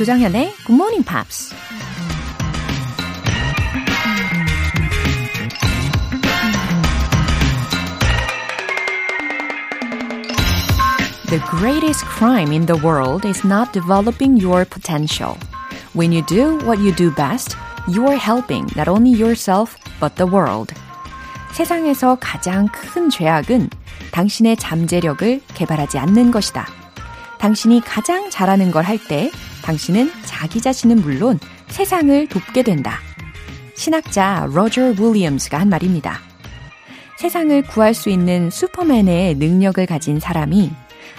조정현의 Good Morning Pops. The greatest crime in the world is not developing your potential. When you do what you do best, you are helping not only yourself but the world. 세상에서 가장 큰 죄악은 당신의 잠재력을 개발하지 않는 것이다. 당신이 가장 잘하는 걸 할 때 당신은 자기 자신은 물론 세상을 돕게 된다. 신학자 로저 윌리엄스가 한 말입니다. 세상을 구할 수 있는 슈퍼맨의 능력을 가진 사람이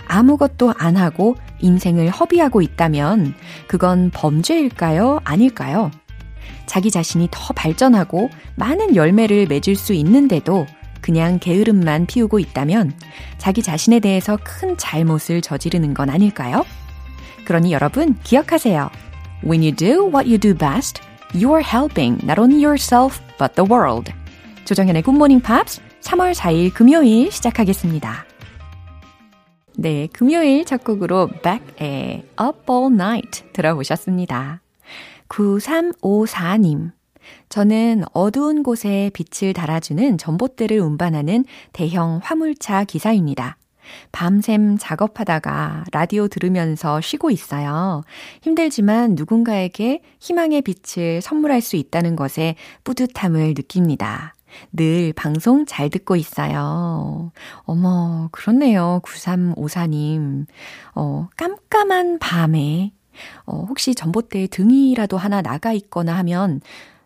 아무것도 안 하고 인생을 허비하고 있다면 그건 범죄일까요? 아닐까요? 자기 자신이 더 발전하고 많은 열매를 맺을 수 있는데도 그냥 게으름만 피우고 있다면 자기 자신에 대해서 큰 잘못을 저지르는 건 아닐까요? 그러니 여러분 기억하세요. When you do what you do best, you are helping not only yourself but the world. 조정현의 Morning Pops 3월 4일 금요일 시작하겠습니다. 네, 금요일 첫 곡으로 Back의 Up All Night 들어보셨습니다. 9354님. 저는 어두운 곳에 빛을 달아주는 전봇대를 운반하는 대형 화물차 기사입니다. 밤샘 작업하다가 라디오 들으면서 쉬고 있어요. 힘들지만 누군가에게 희망의 빛을 선물할 수 있다는 것에 뿌듯함을 느낍니다. 늘 방송 잘 듣고 있어요. 어머, 그렇네요. 9354님. 어, 깜깜한 밤에, 어, 혹시 전봇대에 등이라도 하나 나가 있거나 하면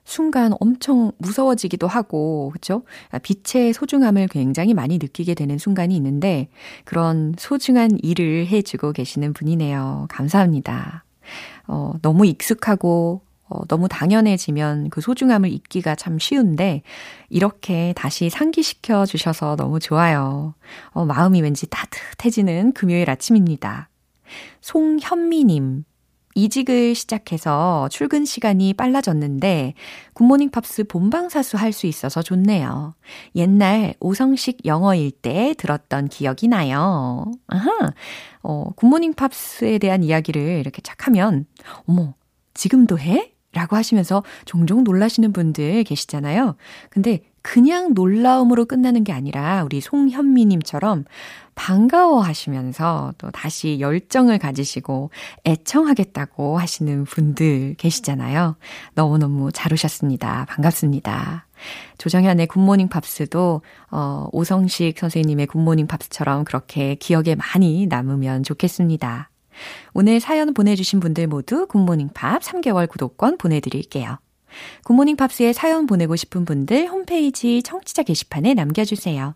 순간 엄청 무서워지기도 하고, 그쵸? 빛의 소중함을 굉장히 많이 느끼게 되는 순간이 있는데, 그런 소중한 일을 해주고 계시는 분이네요. 감사합니다. 어, 너무 익숙하고 어, 너무 당연해지면 그 소중함을 잊기가 참 쉬운데, 이렇게 다시 상기시켜 주셔서 너무 좋아요. 어, 마음이 왠지 따뜻해지는 금요일 아침입니다. 송현미님, 이직을 시작해서 출근 시간이 빨라졌는데 굿모닝 팝스 본방사수 할 수 있어서 좋네요. 옛날 오성식 영어일 때 들었던 기억이 나요. 아하, 어, 굿모닝 팝스에 대한 이야기를 이렇게 착 하면, 어머, 지금도 해? 라고 하시면서 종종 놀라시는 분들 계시잖아요. 근데 그냥 놀라움으로 끝나는 게 아니라 우리 송현미님처럼 반가워 하시면서 또 다시 열정을 가지시고 애청하겠다고 하시는 분들 계시잖아요. 너무너무 잘 오셨습니다. 반갑습니다. 조정현의 굿모닝 팝스도 어, 오성식 선생님의 굿모닝 팝스처럼 그렇게 기억에 많이 남으면 좋겠습니다. 오늘 사연 보내주신 분들 모두 굿모닝 팝 3개월 구독권 보내드릴게요. 굿모닝 팝스에 사연 보내고 싶은 분들 홈페이지 청취자 게시판에 남겨주세요.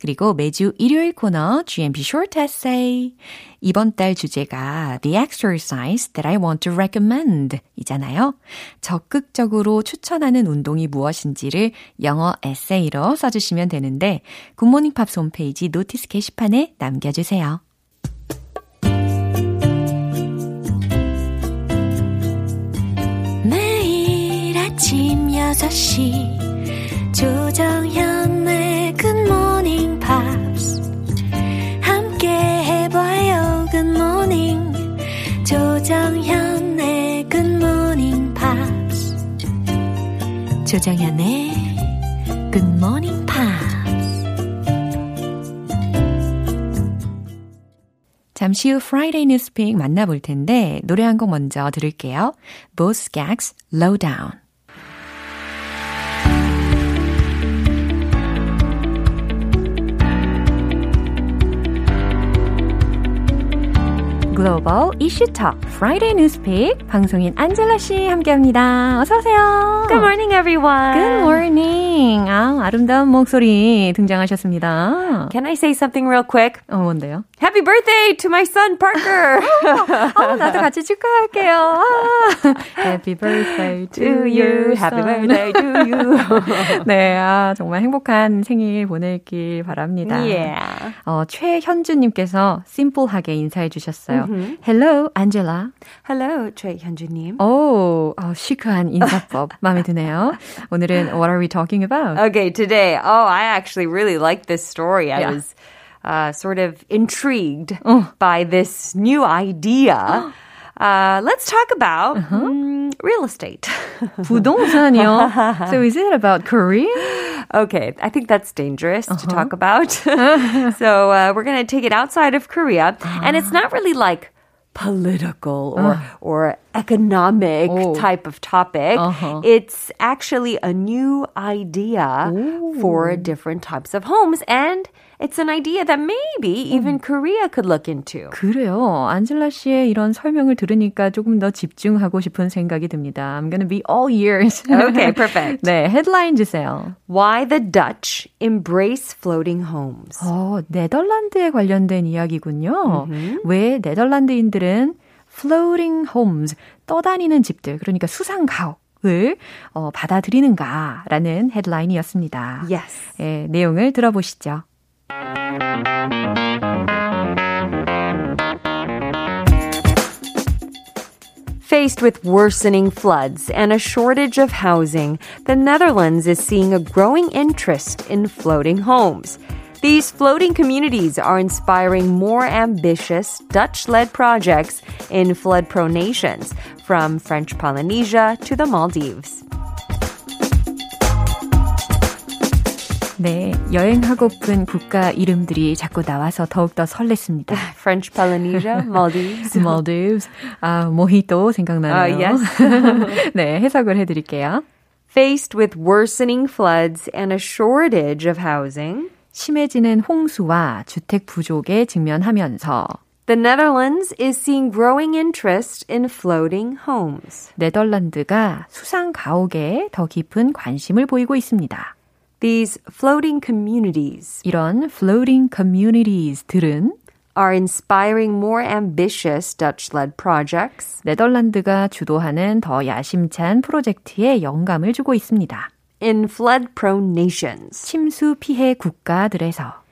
그리고 매주 일요일 코너 GMP Short Essay. 이번 달 주제가 The Exercise That I Want to Recommend 이잖아요. 적극적으로 추천하는 운동이 무엇인지를 영어 에세이로 써주시면 되는데 굿모닝 팝스 홈페이지 notice 게시판에 남겨주세요. 매일 아침 6시 조정현 조정현의 Good Morning Pops. 잠시 후 Friday Newspeak 만나볼 텐데 노래 한 곡 먼저 들을게요. Boss Gags Low Down. 글로벌 이슈 톡 Friday Newspeak 방송인 안젤라 씨 함께합니다. 어서 오세요. Good morning, everyone. Good morning. 아, 아름다운 목소리 등장하셨습니다. Can I say something real quick? 어, 뭔데요? Happy birthday to my son Parker. 어, 나도 같이 축하할게요. 아, happy birthday to you. Happy birthday to you. 네, 아, 정말 행복한 생일 보내길 바랍니다. Yeah. 어, 최현주님께서 심플하게 인사해 주셨어요. Mm-hmm. Hello, Angela. Hello, 최현주님. 오, 어, 시크한 인사법 마음에 드네요. 오늘은 What are we talking about? Okay, today. Oh, I actually really like this story. I Yeah. was uh, sort of intrigued by this new idea. Uh, let's talk about mm, real estate. 부동산이요. So is it about Korea? okay, I think that's dangerous to talk about. so uh, we're going to take it outside of Korea. And it's not really like political or or economic Oh. type of topic. Uh-huh. It's actually a new idea for different types of homes and it's an idea that maybe even Korea could look into. 그래요. 안젤라 씨의 이런 설명을 들으니까 조금 더 집중하고 싶은 생각이 듭니다. I'm gonna be all ears. Okay, perfect. 네, 헤드라인 주세요. Why the Dutch embrace floating homes. 어, 네덜란드에 관련된 이야기군요. 왜 네덜란드인들은 floating homes, 떠다니는 집들, 그러니까 수상 가옥 을 어, 받아들이는가라는 헤드라인이었습니다. Yes. 예, 내용을 들어보시죠. Faced with worsening floods and a shortage of housing, the Netherlands is seeing a growing interest in floating homes. These floating communities are inspiring more ambitious Dutch led projects in flood prone nations, from French Polynesia to the Maldives. 네, 여행하고픈 국가 이름들이 자꾸 나와서 더욱더 설렜습니다. French Polynesia, Maldives. Maldives, 아, 모히또 생각나네요. 아, yes. 네, 해석을 해드릴게요. Faced with worsening floods and a shortage of housing, 심해지는 홍수와 주택 부족에 직면하면서 the Netherlands is seeing growing interest in floating homes. 네덜란드가 수상 가옥에 더 깊은 관심을 보이고 있습니다. These floating communities 이런 floating communities들은 are inspiring more ambitious Dutch led projects 네덜란드가 주도하는 더 야심찬 프로젝트에 영감을 주고 있습니다. in flood prone nations, 침수 피해 국가들에서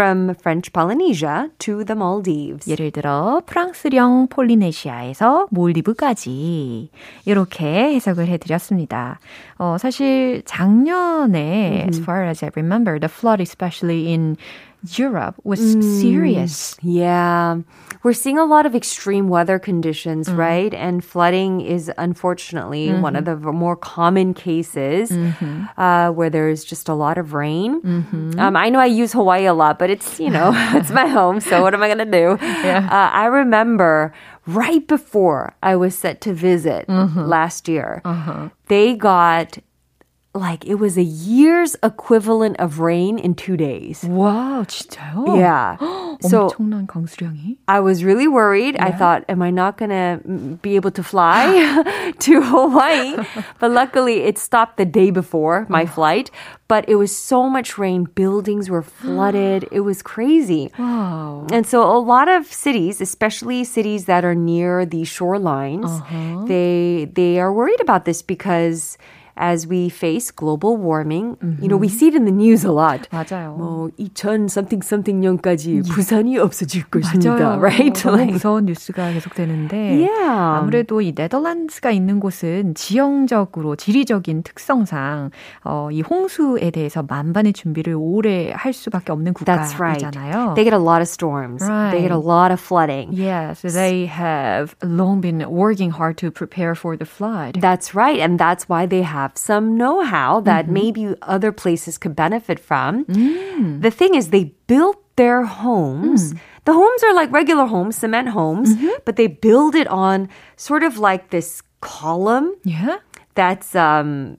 from French Polynesia to the Maldives. 예를 들어 프랑스령 폴리네시아에서 몰디브까지 이렇게 해석을 해드렸습니다. 어, 사실 작년에 as far as I remember the flood especially in Europe was mm. serious. Yeah. We're seeing a lot of extreme weather conditions, mm. right? And flooding is unfortunately one of mm-hmm. the more common cases mm-hmm. uh, where there's just a lot of rain. Mm-hmm. Um, I know I use Hawaii a lot, but it's, you know, it's my home. So what am I going to do? Uh, I remember right before I was set to visit last year, uh-huh. they got like it was a year's equivalent of rain in two days. 와, 진짜요? Yeah. So 엄청난 강수량이. I was really worried. I thought, am I not going to be able to fly to Hawaii? But luckily, it stopped the day before my flight. But it was so much rain. Buildings were flooded. It was crazy. Wow. And so a lot of cities, especially cities that are near the shorelines, they they are worried about this because as we face global warming, you know, we see it in the news a lot. 맞아요. 뭐 2000 something something 년까지 부산이 없어질 것입니다. 맞아요. Right? 너무 Like, 무서운 뉴스가 계속되는데 Yeah. 아무래도 이 네덜란드가 있는 곳은 지형적으로 지리적인 특성상 어, 이 홍수에 대해서 만반의 준비를 오래 할 수밖에 없는 That's right. 국가이잖아요. They get a lot of storms. They get a Right. lot of flooding. Yes, they have long been working hard to prepare for the flood. That's right. And that's why they have some know how that mm-hmm. maybe other places could benefit from. Mm. The thing is, they built their homes. Mm. The homes are like regular homes, cement homes, mm-hmm. but they build it on sort of like this column yeah? that's um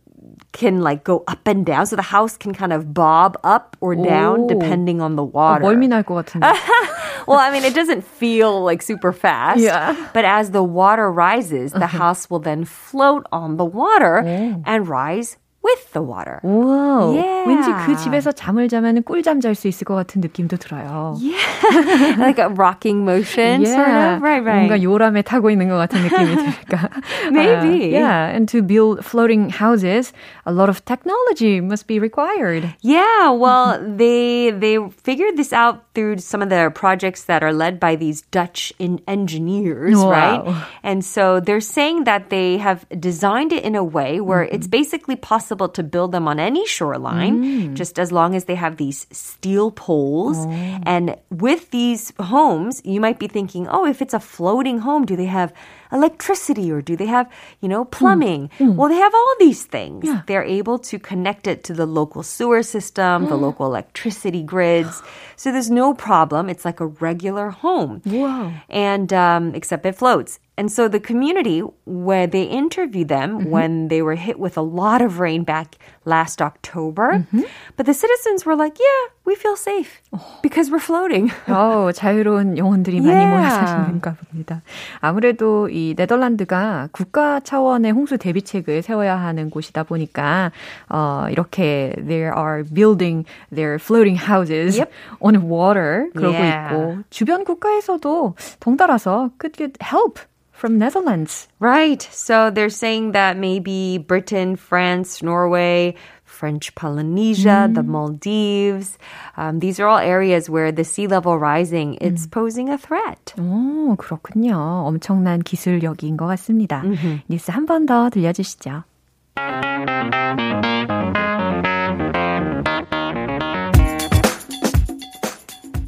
can like go up and down so the house can kind of bob up or down Oh. depending on the 어, water. 멀미 날 것 같은데. well, I mean, it doesn't feel like super fast. Yeah. But as the water rises, the house will then float on the water Oh. and rise with the water. 와, Yeah. 왠지 그 집에서 잠을 자면 꿀잠 잘 수 있을 것 같은 느낌도 들어요. Yeah. like a rocking motion, sort of. Right, right. 뭔가 요람에 타고 있는 것 같은 느낌이 들까? Maybe. Uh, yeah, and to build floating houses, a lot of technology must be required. Yeah, well, they they figured this out through some of their projects that are led by these Dutch in engineers, Wow. right? And so they're saying that they have designed it in a way where it's basically possible to build them on any shoreline, mm. just as long as they have these steel poles. Oh. And with these homes, you might be thinking, oh, if it's a floating home, do they have electricity or do they have, you know, hmm. plumbing? Hmm. Well, they have all these things. Yeah. They're able to connect it to the local sewer system, the hmm. local electricity grids. So there's no problem. It's like a regular home. Wow. And um, except it floats. And so the community, where they interviewed them mm-hmm. when they were hit with a lot of rain back last October, mm-hmm. but the citizens were like, yeah, we feel safe because we're floating. 어, 자유로운 영혼들이 많이 Yeah. 모여 사시는가 봅니다. 아무래도 이 네덜란드가 국가 차원의 홍수 대비책을 세워야 하는 곳이다 보니까 어, 이렇게 they are building their floating houses Yep. on water 그러고 Yeah. 있고 주변 국가에서도 덩달아서 could get help from Netherlands. Right. So they're saying that maybe Britain, France, Norway, French Polynesia, the Maldives, um, these are all areas where the sea level rising is posing a threat. 오, 그렇군요. 엄청난 기술력인 것 같습니다. 뉴스 한 번 더 들려주시죠.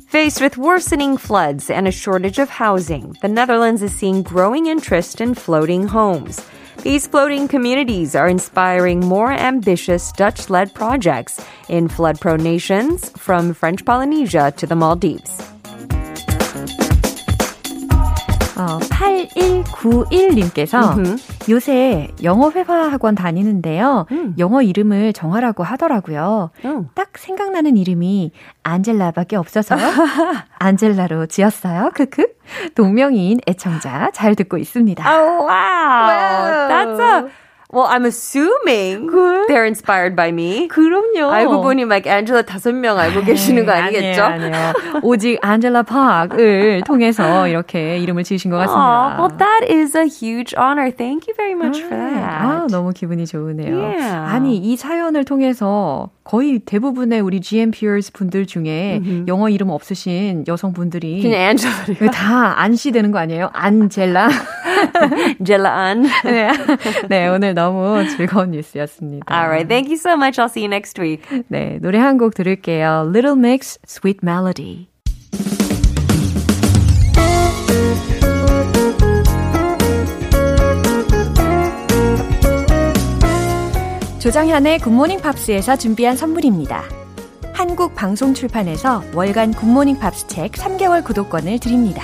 Faced with worsening floods and a shortage of housing, the Netherlands is seeing growing interest in floating homes. These floating communities are inspiring more ambitious Dutch led projects in flood prone nations from French Polynesia to the Maldives. 어, 8191님께서 요새 영어 회화 학원 다니는데요. 영어 이름을 정하라고 하더라고요. 음. 딱 생각나는 이름이 안젤라밖에 없어서 안젤라로 지었어요. 크크. 동명이인 애청자 잘 듣고 있습니다. Oh, wow. Wow. That's a. Well, I'm assuming 그- they're inspired by me. 그럼요. 알고 보니 막 앤젤라 다섯 명 알고 계시는 거 아니겠죠? 아니에요, 아니에요. 오직 안젤라 파크를 통해서 이렇게 이름을 지으신 것 같습니다. Aw, well, that is a huge honor. Thank you very much for 아, that. 너무 기분이 좋으네요. Yeah. 아니, 이 사연을 통해서 거의 대부분의 우리 GMPers 분들 중에 영어 이름 없으신 여성분들이 그냥 앤젤라. 다 안시되는 거 아니에요? 안젤라. 젤라 안. 네. 네, 오늘 너무 즐거운 뉴스였습니다. Alright, thank you so much. I'll see you next week. 네, 노래 한 곡 들을게요. Little Mix, Sweet Melody. 조정현의 굿모닝 팝스에서 준비한 선물입니다. 한국 방송 출판에서 월간 굿모닝 팝스 책 3개월 구독권을 드립니다.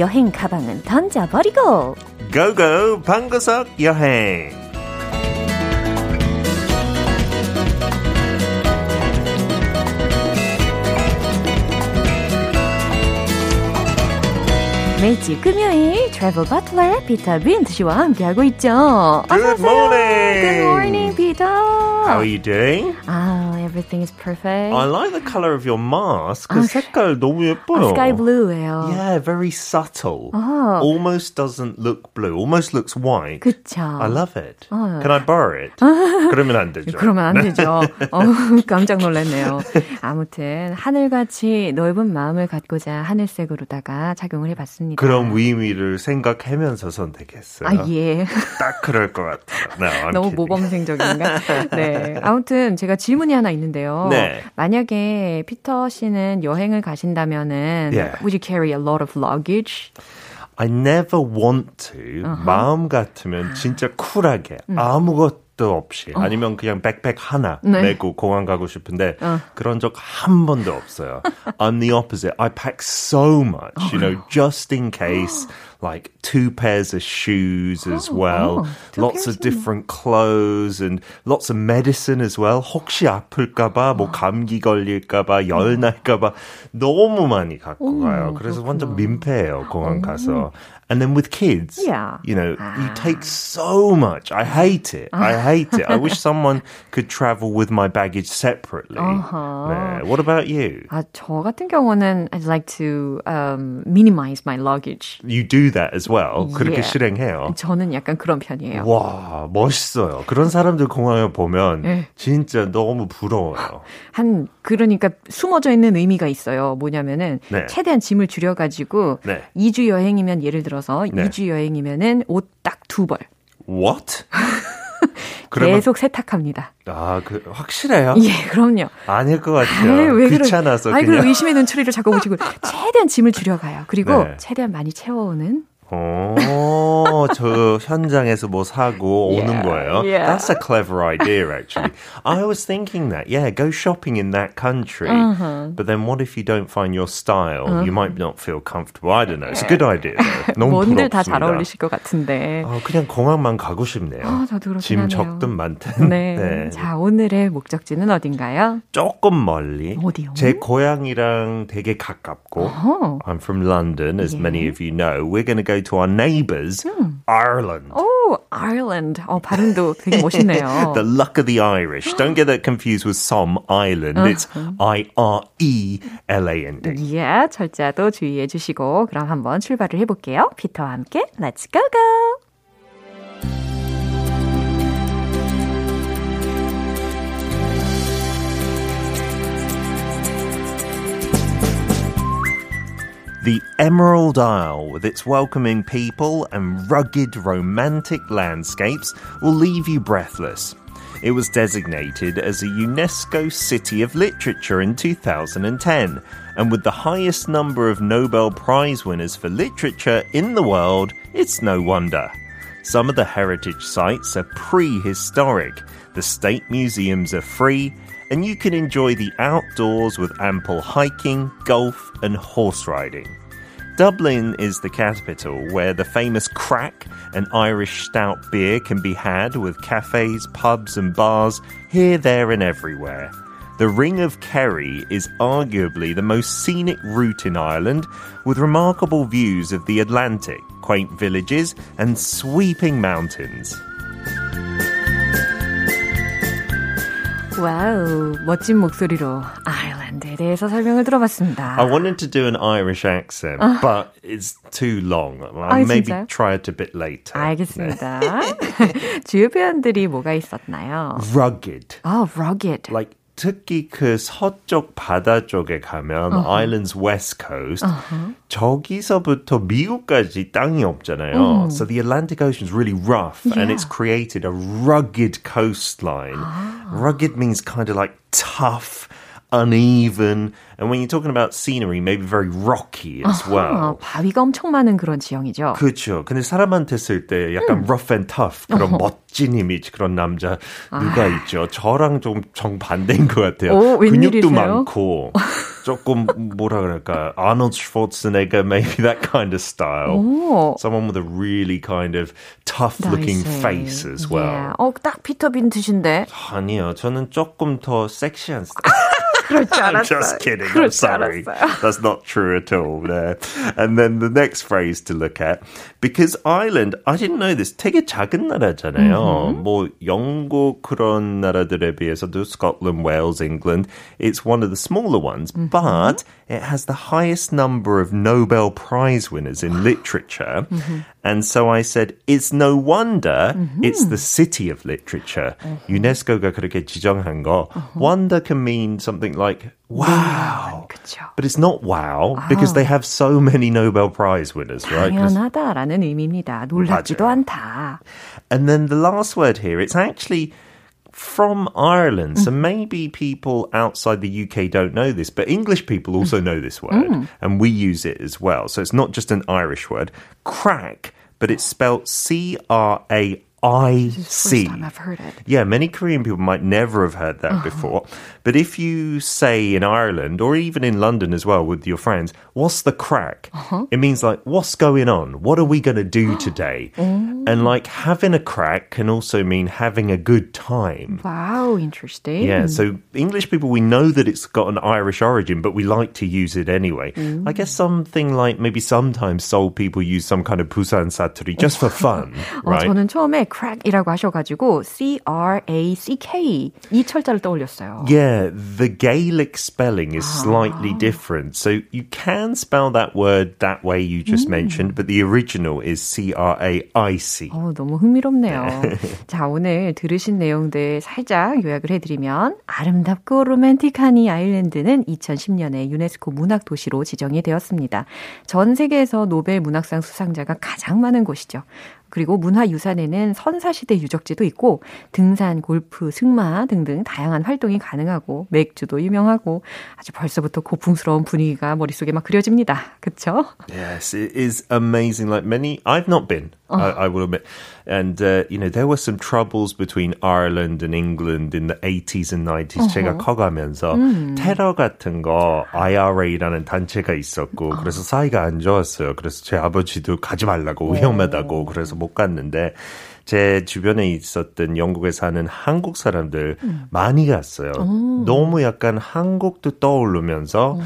여행 가방은 던져버리고 고고 방구석 여행 매주 금요일 트래블 버틀러 피터 빈트 씨와 함께하고 있죠. Good morning. Good morning, Peter. How are you doing? Oh, everything is perfect. I like the color of your mask. 그 아, 색깔 너무 아, 예뻐요. sky blue예요. Yeah, very subtle. 어, Almost doesn't look blue. Almost looks white. 그쵸. I love it. 어. Can I borrow it? 그러면 안 되죠. 그러면 안 되죠. 어우, 깜짝 놀랐네요. 아무튼 하늘같이 넓은 마음을 갖고자 하늘색으로다가 착용을 해봤습니다. 그런 의미를 생각하면서 선택했어요. 아 예. 딱 그럴 것 같아요. No, 너무. 모범생적인가? 네. 아무튼 제가 질문이 하나 있는데 요. 네. 만약에 피터 씨는 여행을 가신다면은 Yeah. would you carry a lot of luggage? I never want to. 마음 같으면 진짜 쿨하게 아무것도 백팩도 없이 아니면 그냥 백팩 하나 네. 메고 공항 가고 싶은데 어. 그런 적 한 번도 없어요. I'm the opposite. I pack so much, you know, just in case. like two pairs of shoes as oh, well, oh, lots of different clothes and lots of medicine as well. 혹시 아플까봐, 뭐 감기 걸릴까봐, 열 날까봐 너무 많이 갖고 가요. 그래서 완전 민폐예요 공항 가서. And then with kids, yeah. you know, ah. you take so much. I hate it. I hate it. I wish someone could travel with my baggage separately. Uh-huh. 네. What about you? 아, 저 같은 경우는 I'd like to um, minimize my luggage. You do that as well. 그렇게 yeah. 실행해요. 저는 약간 그런 편이에요. 와, 멋있어요. 그런 사람들 공항에 보면 네. 진짜 너무 부러워요. 한 그러니까 숨어져 있는 의미가 있어요. 뭐냐면은 네. 최대한 짐을 줄여 가지고 네. 2주 여행이면 예를 들어 들어서 네. 2주 여행이면은 옷 딱 두 벌. What? 계속 세탁합니다. 아, 그 확실해요? 예, 그럼요. 아닐 것 같아요. 아이, 왜 귀찮아서 그래. 그냥. 아이, 그 의심의 눈초리를 자꾸 보시고 최대한 짐을 줄여가요. 그리고 네. 최대한 많이 채워오는 어, 저 현장에서 뭐 사고 yeah, 오는 거예요. Yeah. That's a clever idea, actually. I was thinking that. Yeah, go shopping in that country. Uh-huh. But then what if you don't find your style? Uh-huh. You might not feel comfortable. I don't know. It's a good idea. 너무 뭔들 다 잘 어울리실 것 같은데. 어, 그냥 공항만 가고 싶네요. 어, 저도 그렇긴 짐 하네요. 적든 많든. 네. 네. 자, 오늘의 목적지는 어딘가요? 조금 멀리. 어디요? 제 고향이랑 되게 가깝고. Uh-huh. I'm from London, as yeah. many of you know. We're going to go to our neighbours, hmm. Ireland. Oh, Ireland. 어, 발음도 되게 멋있네요. the luck of the Irish. Don't get that confused with some island. Uh-huh. It's I-R-E-L-A-N-D. Yeah, 철자도 주의해 주시고 그럼 한번 출발을 해볼게요. 피터와 함께 Let's go go! The Emerald Isle, with its welcoming people and rugged romantic landscapes, will leave you breathless. It was designated as a UNESCO City of Literature in 2010, and with the highest number of Nobel Prize winners for literature in the world, it's no wonder. Some of the heritage sites are prehistoric, the state museums are free, and you can enjoy the outdoors with ample hiking, golf, and horse riding. Dublin is the capital where the famous crack and Irish stout beer can be had with cafes, pubs, and bars here, there, and everywhere. The Ring of Kerry is arguably the most scenic route in Ireland, with remarkable views of the Atlantic, quaint villages, and sweeping mountains. 와우, 멋진 목소리로 아일랜드에 대해서 설명을 들어봤습니다. I wanted to do an Irish accent, uh. but it's too long. I'll 아, maybe 진짜요? try it a bit later. 알겠습니다. 네. 주요 표현들이 뭐가 있었나요? Rugged. 아, oh, rugged. Like 특히 그 서쪽 바다 쪽에 가면 uh-huh. Islands West Coast uh-huh. 저기서부터 미국까지 땅이 없잖아요. Mm. So the Atlantic Ocean is really rough yeah. and it's created a rugged coastline. Ah. Rugged means kind of like tough uneven. And when you're talking about scenery, maybe very rocky as well. 바위가 엄청 많은 그런 지형이죠. 그렇죠. 근데 사람한테 쓸 때 약간 음. rough and tough 그런 어허. 멋진 이미지 그런 남자 누가 아. 있죠. 저랑 좀 정반대인 것 같아요. 오, 근육도 웬일이세요? 많고 조금 뭐라 그럴까 Arnold Schwarzenegger, maybe that kind of style. 오. Someone with a really kind of tough-looking face as well. Yeah. 어, 딱 피터 빈트신데. 아니요, 저는 조금 더 섹시한 스타일. I'm just kidding. I'm sorry. That's not true at all. There. And then the next phrase to look at because Ireland, I didn't know this. 되게 작은 나라잖아요. Mm-hmm. 뭐 영국 그런 나라들에 비해서도 Scotland, Wales, England, it's one of the smaller ones, mm-hmm. but it has the highest number of Nobel Prize winners in literature. Mm-hmm. And so I said, it's no wonder mm-hmm. it's the city of literature. Mm-hmm. UNESCO가 그렇게 지정한 거. Mm-hmm. Wonder can mean something like wow. But it's not wow because they have so many Nobel Prize winners, right? 당연하다라는 의미입니다. 놀랍지도 않다. And then the last word here, it's actually from Ireland. Mm. So maybe people outside the UK don't know this, but English people also know this word mm. and we use it as well. So it's not just an Irish word. Crack, but it's spelled C R A I see. First time I've heard it. Yeah, many Korean people might never have heard that uh-huh. before. But if you say in Ireland or even in London as well with your friends, what's the crack? Uh-huh. It means like, what's going on? What are we going to do today? oh. And like having a crack can also mean having a good time. Wow, interesting. Yeah, so English people, we know that it's got an Irish origin, but we like to use it anyway. Mm. I guess something like maybe sometimes Seoul people use some kind of Busan saturi just for fun, right? 어, 저는 처음에 Crack이라고 하셔가지고 C-R-A-C-K 이 철자를 떠올렸어요. Yeah, the Gaelic spelling is slightly different. So you can spell that word that way you just 음. mentioned, but the original is C-R-A-I-C. 어, 너무 흥미롭네요. 자, 오늘 들으신 내용들 살짝 요약을 해드리면 아름답고 로맨틱한 이 아일랜드는 2010년에 유네스코 문학 도시로 지정이 되었습니다. 전 세계에서 노벨 문학상 수상자가 가장 많은 곳이죠. 그리고 문화유산에는 선사시대 유적지도 있고 등산, 골프, 승마 등등 다양한 활동이 가능하고 맥주도 유명하고 아주 벌써부터 고풍스러운 분위기가 머릿속에 막 그려집니다. 그쵸? Yes, it is amazing. Like many, I've not been, oh. I, I will admit. And, uh, you know, there were some troubles between Ireland and England in the 80s and 90s. Uh-huh. 제가 커가면서 음. 테러 같은 거 IRA라는 단체가 있었고, 그래서 사이가 안 좋았어요. 그래서 제 아버지도 가지 말라고 위험하다고 그래서 못 갔는데 제 주변에 있었던 영국에 사는 한국 사람들 음. 많이 갔어요. 오. 너무 약간 한국도 떠오르면서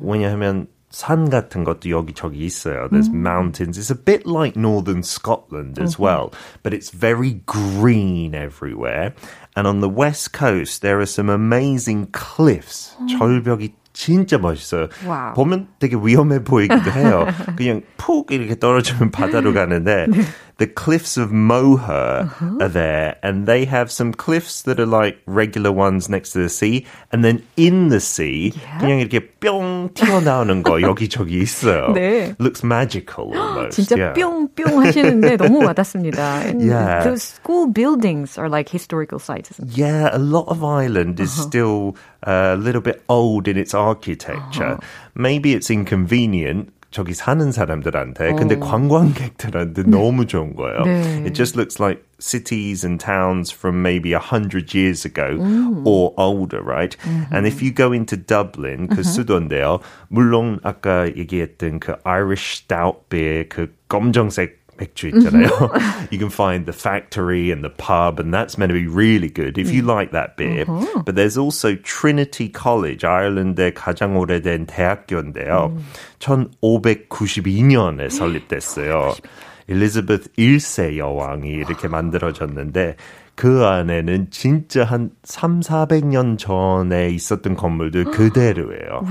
오. 왜냐하면 산 같은 것도 여기저기 있어요. There's mm. mountains. It's a bit like northern Scotland as mm-hmm. well, but it's very green everywhere. And on the west coast, there are some amazing cliffs. Mm. 절벽이 진짜 멋있어요. 와우. 보면 되게 위험해 보이기도 해요. 그냥 푹 이렇게 떨어지면 바다로 가는데 네. the cliffs of Moher uh-huh. are there, and they have some cliffs that are like regular ones next to the sea, and then in the sea, yeah. 그냥 이렇게 뿅 튀어나오는 거 여기저기 있어요. 네. Looks magical almost. 진짜 yeah. 뿅뿅 하시는데 너무 와닿습니다. And yeah. The school buildings are like historical sites. Yeah, a lot of Ireland is uh-huh. still a little bit old in its architecture. Uh-huh. Maybe it's inconvenient 저기 사는 사람들한테 근데 관광객들한테 너무 좋은 거예요. 네. It just looks like cities and towns from maybe a hundred years ago 음. or older, right? Mm-hmm. And if you go into Dublin, 그 mm-hmm. 수도인데요. 물론 아까 얘기했던 그 Irish Stout beer 그 검정색 맥주 있잖아요. you can find the factory and the pub, and that's meant to be really good if you like that beer. Uh-huh. But there's also Trinity College, 아일랜드의 가장 오래된 대학교인데요. 음. 1592년에 설립됐어요. 엘리자베스 1세 여왕이 이렇게 만들어졌는데 그 안에는 진짜 한 3, 400년 전에 있었던 건물들 그대로예요.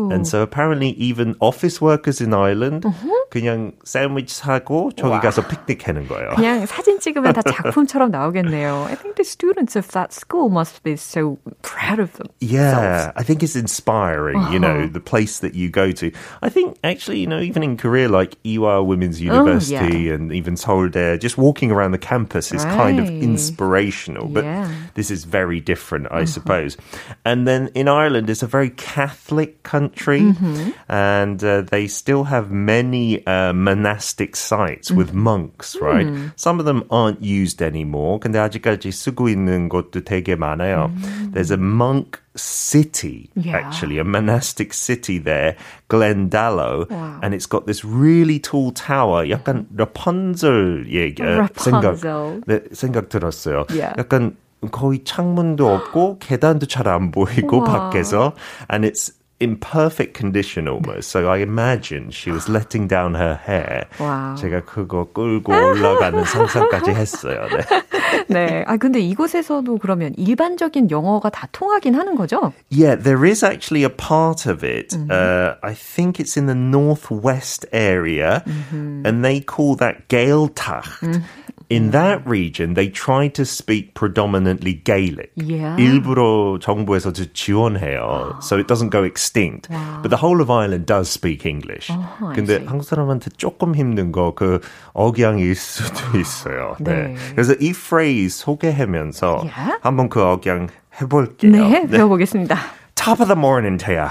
와우. And so apparently even office workers in Ireland uh-huh. 그냥 샌드위치 사고 저기 와. 가서 피크닉 하는 거예요. 그냥 사진 찍으면 다 작품처럼 나오겠네요. I think the students of that school must be so proud of them. Yeah, I think it's inspiring, uh-huh. you know, the place that you go to. I think actually, you know, even in Korea, like Ewha Women's University oh, yeah. and even Seouldae, just walking around the campus is right. kind of inspirational. But yeah. this is very different, I uh-huh. suppose. And then in Ireland, it's a very Catholic country, mm-hmm. and uh, they still have many uh, monastic sites with mm. monks, right? Mm. Some of them aren't used anymore. 근데 아직까지 쓰고 있는 곳도 되게 많아요. Mm. There's a monk city, yeah. actually, a monastic city there, Glendalough, wow. and it's got this really tall tower. 약간 Rapunzel 얘기 생각 네, 생각 들었어요. Yeah. 약간 거의 창문도 없고 계단도 잘 안 보이고 밖에서, and it's in perfect condition almost. So I imagine she was letting down her hair. Wow. 제가 그거 끌고 올라가는 상상까지 했어요. 네. 네. 아 근데 이곳에서도 그러면 일반적인 영어가 다 통하긴 하는 거죠? Yeah, there is actually a part of it. Mm-hmm. Uh, I think it's in the northwest area, mm-hmm. and they call that Gaeltacht. Mm-hmm. In that region, they try to speak predominantly Gaelic. Yeah. 일부러 정부에서 지원해요. So it doesn't go extinct. Wow. But the whole of Ireland does speak English. Oh, 근데 한국 사람한테 조금 힘든 거 그 억양일 수도 있어요. 네. 네. 그래서 이 phrase 소개하면서 yeah? 한번 그 억양 해볼게요. 네, 배워보겠습니다. Top of the morning, 태야.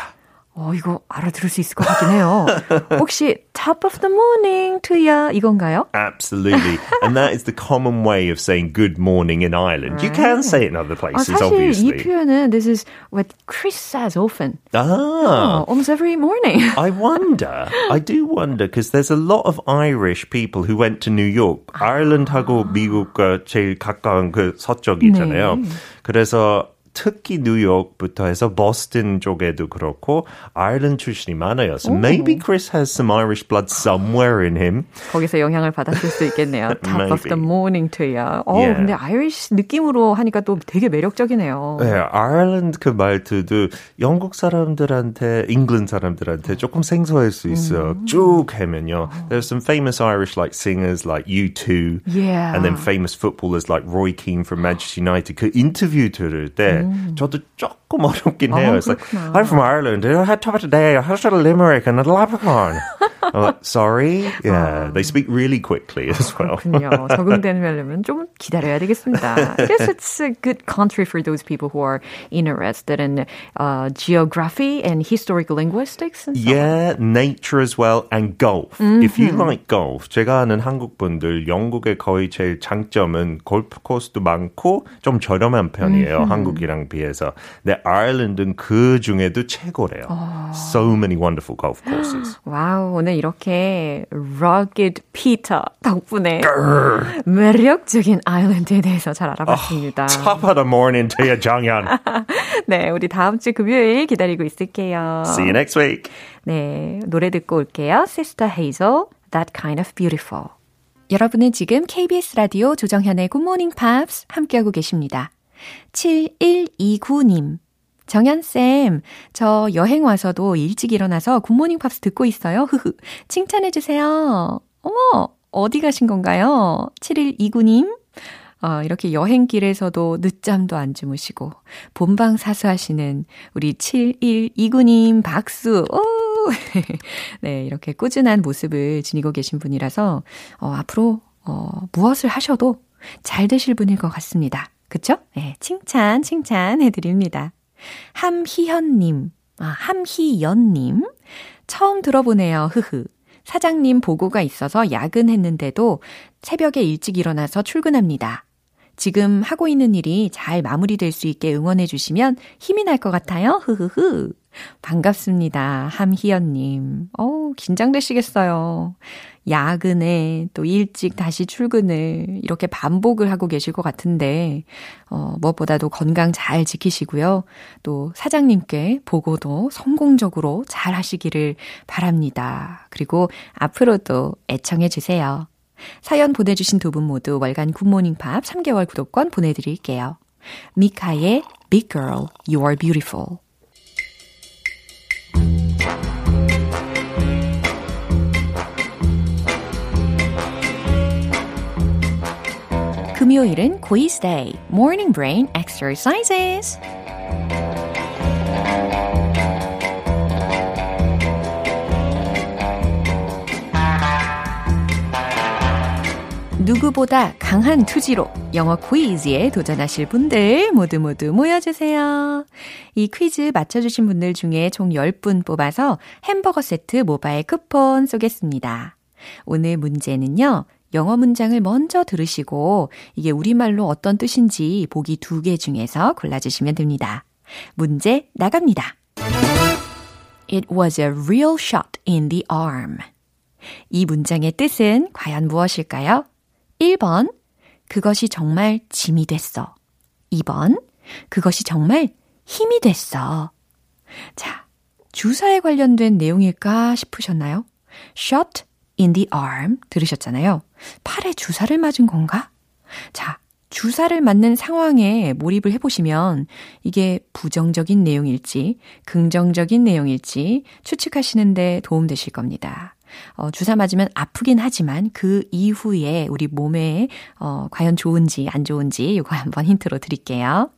어, 이거 알아들을 수 있을 것 같긴 해요. 혹시 top of the morning to ya 이건가요? Absolutely. and that is the common way of saying good morning in Ireland. You can say it in other places, 아, 사실 obviously. 이 표현은 this is what Chris says often. Ah. Oh, almost every morning. I wonder. I do wonder because there's a lot of Irish people who went to New York. 아일랜드하고 미국과 제일 가까운 그 서쪽이잖아요. 네. 그래서 특히 뉴욕부터 해서 버스턴 쪽에도 그렇고 아일랜드 출신이 많아요. So maybe Chris has some Irish blood somewhere in him. 거기서 영향을 받았을 수도 있겠네요. Top of the Maybe. morning to ya. 어, Yeah. 근데 아이리시 느낌으로 하니까 또 되게 매력적이네요. 네, 아일랜드 그 말투도 영국 사람들한테, 잉글랜드 사람들한테 조금 생소할 수 있어요. 쭉 하면요. There's some famous Irish like singers like U2. Yeah. And then famous footballers like Roy Keane from Manchester United. 그 인터뷰 들을 때 저도 조금 어렵긴 해요. 아, It's like, 그렇구나. I'm from Ireland. I had top of the day. I had a limerick and a leprechaun. I'm like, sorry? Yeah, they speak really quickly as well. 그렇군요. 적응되려면 좀 기다려야 되겠습니다. I guess it's a good country for those people who are interested in uh, geography and historical linguistics. And so on. Yeah, nature as well, and golf. If you like golf, 제가 아는 한국 분들 영국의 거의 제일 장점은 골프 코스도 많고 좀 저렴한 편이에요. 한국이랑 비해서. 근데 아일랜드는 그 중에도 최고래요. So many wonderful golf courses. Wow, 오늘 이렇게 rugged Peter 덕분에 매력적인 아일랜드에 대해서 잘 알아봤습니다. Top of the morning to you, 정연. 네, 우리 다음 주 금요일 기다리고 있을게요. See you next week. 네, 노래 듣고 올게요. Sister Hazel, That Kind of Beautiful. 여러분은 지금 KBS 라디오 조정현의 Good Morning Pops 함께하고 계십니다. 7129님. 정현쌤, 저 여행 와서도 일찍 일어나서 굿모닝 팝스 듣고 있어요. 흐흐. 칭찬해주세요. 어머, 어디 가신 건가요? 7129님. 어, 이렇게 여행길에서도 늦잠도 안 주무시고, 본방 사수하시는 우리 7129님 박수! 오! 네, 이렇게 꾸준한 모습을 지니고 계신 분이라서, 어, 앞으로, 어, 무엇을 하셔도 잘 되실 분일 것 같습니다. 그쵸? 네, 칭찬, 칭찬 해드립니다. 함희현님, 아, 함희연님. 처음 들어보네요. 흐흐. 사장님 보고가 있어서 야근했는데도 새벽에 일찍 일어나서 출근합니다. 지금 하고 있는 일이 잘 마무리될 수 있게 응원해 주시면 힘이 날 것 같아요. 흐흐흐. 반갑습니다. 함희연님. 어우, 긴장되시겠어요. 야근에 또 일찍 다시 출근을 이렇게 반복을 하고 계실 것 같은데, 어, 무엇보다도 건강 잘 지키시고요. 또 사장님께 보고도 성공적으로 잘 하시기를 바랍니다. 그리고 앞으로도 애청해 주세요. 사연 보내주신 두 분 모두 월간 굿모닝 팝 3개월 구독권 보내드릴게요. 미카의 Big Girl, You Are Beautiful. 금요일은 quiz day, morning brain exercises. 누구보다 강한 투지로 영어 퀴즈에 도전하실 분들 모두 모두 모여주세요. 이 퀴즈 맞춰주신 분들 중에 총 10분 뽑아서 햄버거 세트 모바일 쿠폰 쏘겠습니다. 오늘 문제는요. 영어 문장을 먼저 들으시고 이게 우리말로 어떤 뜻인지 보기 두 개 중에서 골라주시면 됩니다. 문제 나갑니다. It was a real shot in the arm. 이 문장의 뜻은 과연 무엇일까요? 1번, 그것이 정말 짐이 됐어. 2번, 그것이 정말 힘이 됐어. 자, 주사에 관련된 내용일까 싶으셨나요? shot in the arm 들으셨잖아요. 팔에 주사를 맞은 건가? 자, 주사를 맞는 상황에 몰입을 해보시면 이게 부정적인 내용일지 긍정적인 내용일지 추측하시는데 도움되실 겁니다. 어, 주사 맞으면 아프긴 하지만 그 이후에 우리 몸에 어, 과연 좋은지 안 좋은지 이거 한번 힌트로 드릴게요.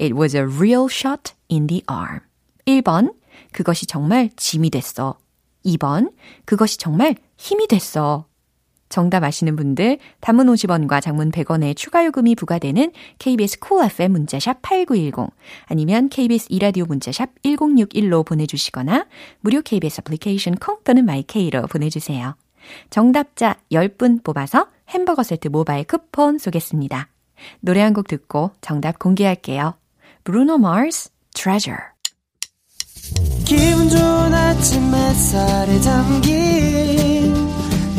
It was a real shot in the arm. 1번, 그것이 정말 짐이 됐어. 2번, 그것이 정말 힘이 됐어. 정답 아시는 분들 단문 50원과 장문 100원의 추가 요금이 부과되는 KBS 콜 cool FM 문자샵 8910 아니면 KBS 이라디오 문자샵 1061로 보내주시거나 무료 KBS 애플리케이션 콩 또는 마이케이로 보내주세요. 정답자 10분 뽑아서 햄버거 세트 모바일 쿠폰 쏘겠습니다. 노래 한 곡 듣고 정답 공개할게요. Bruno Mars, Treasure. 기분 좋은 아침 햇살에 담긴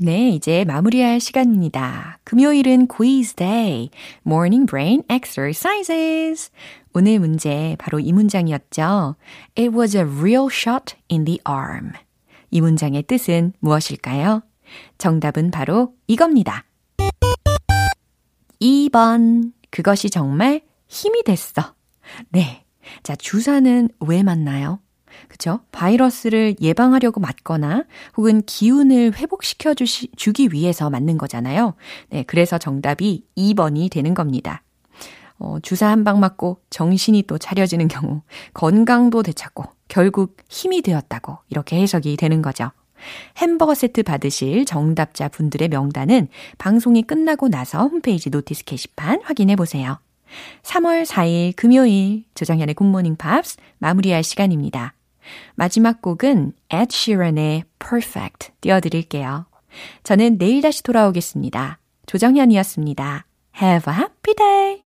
네, 이제 마무리할 시간입니다. 금요일은 quiz day, morning brain exercises. 오늘 문제 바로 이 문장이었죠. It was a real shot in the arm. 이 문장의 뜻은 무엇일까요? 정답은 바로 이겁니다. 2번. 그것이 정말 힘이 됐어. 네. 자, 주사는 왜 맞나요? 그쵸? 바이러스를 예방하려고 맞거나 혹은 기운을 회복시켜 주시, 주기 위해서 맞는 거잖아요. 네, 그래서 정답이 2번이 되는 겁니다. 어, 주사 한 방 맞고 정신이 또 차려지는 경우, 건강도 되찾고 결국 힘이 되었다고 이렇게 해석이 되는 거죠. 햄버거 세트 받으실 정답자 분들의 명단은 방송이 끝나고 나서 홈페이지 notice 게시판 확인해 보세요. 3월 4일 금요일 조정현의 굿모닝 팝스 마무리할 시간입니다. 마지막 곡은 Ed Sheeran의 Perfect 띄워드릴게요. 저는 내일 다시 돌아오겠습니다. 조정현이었습니다. Have a happy day!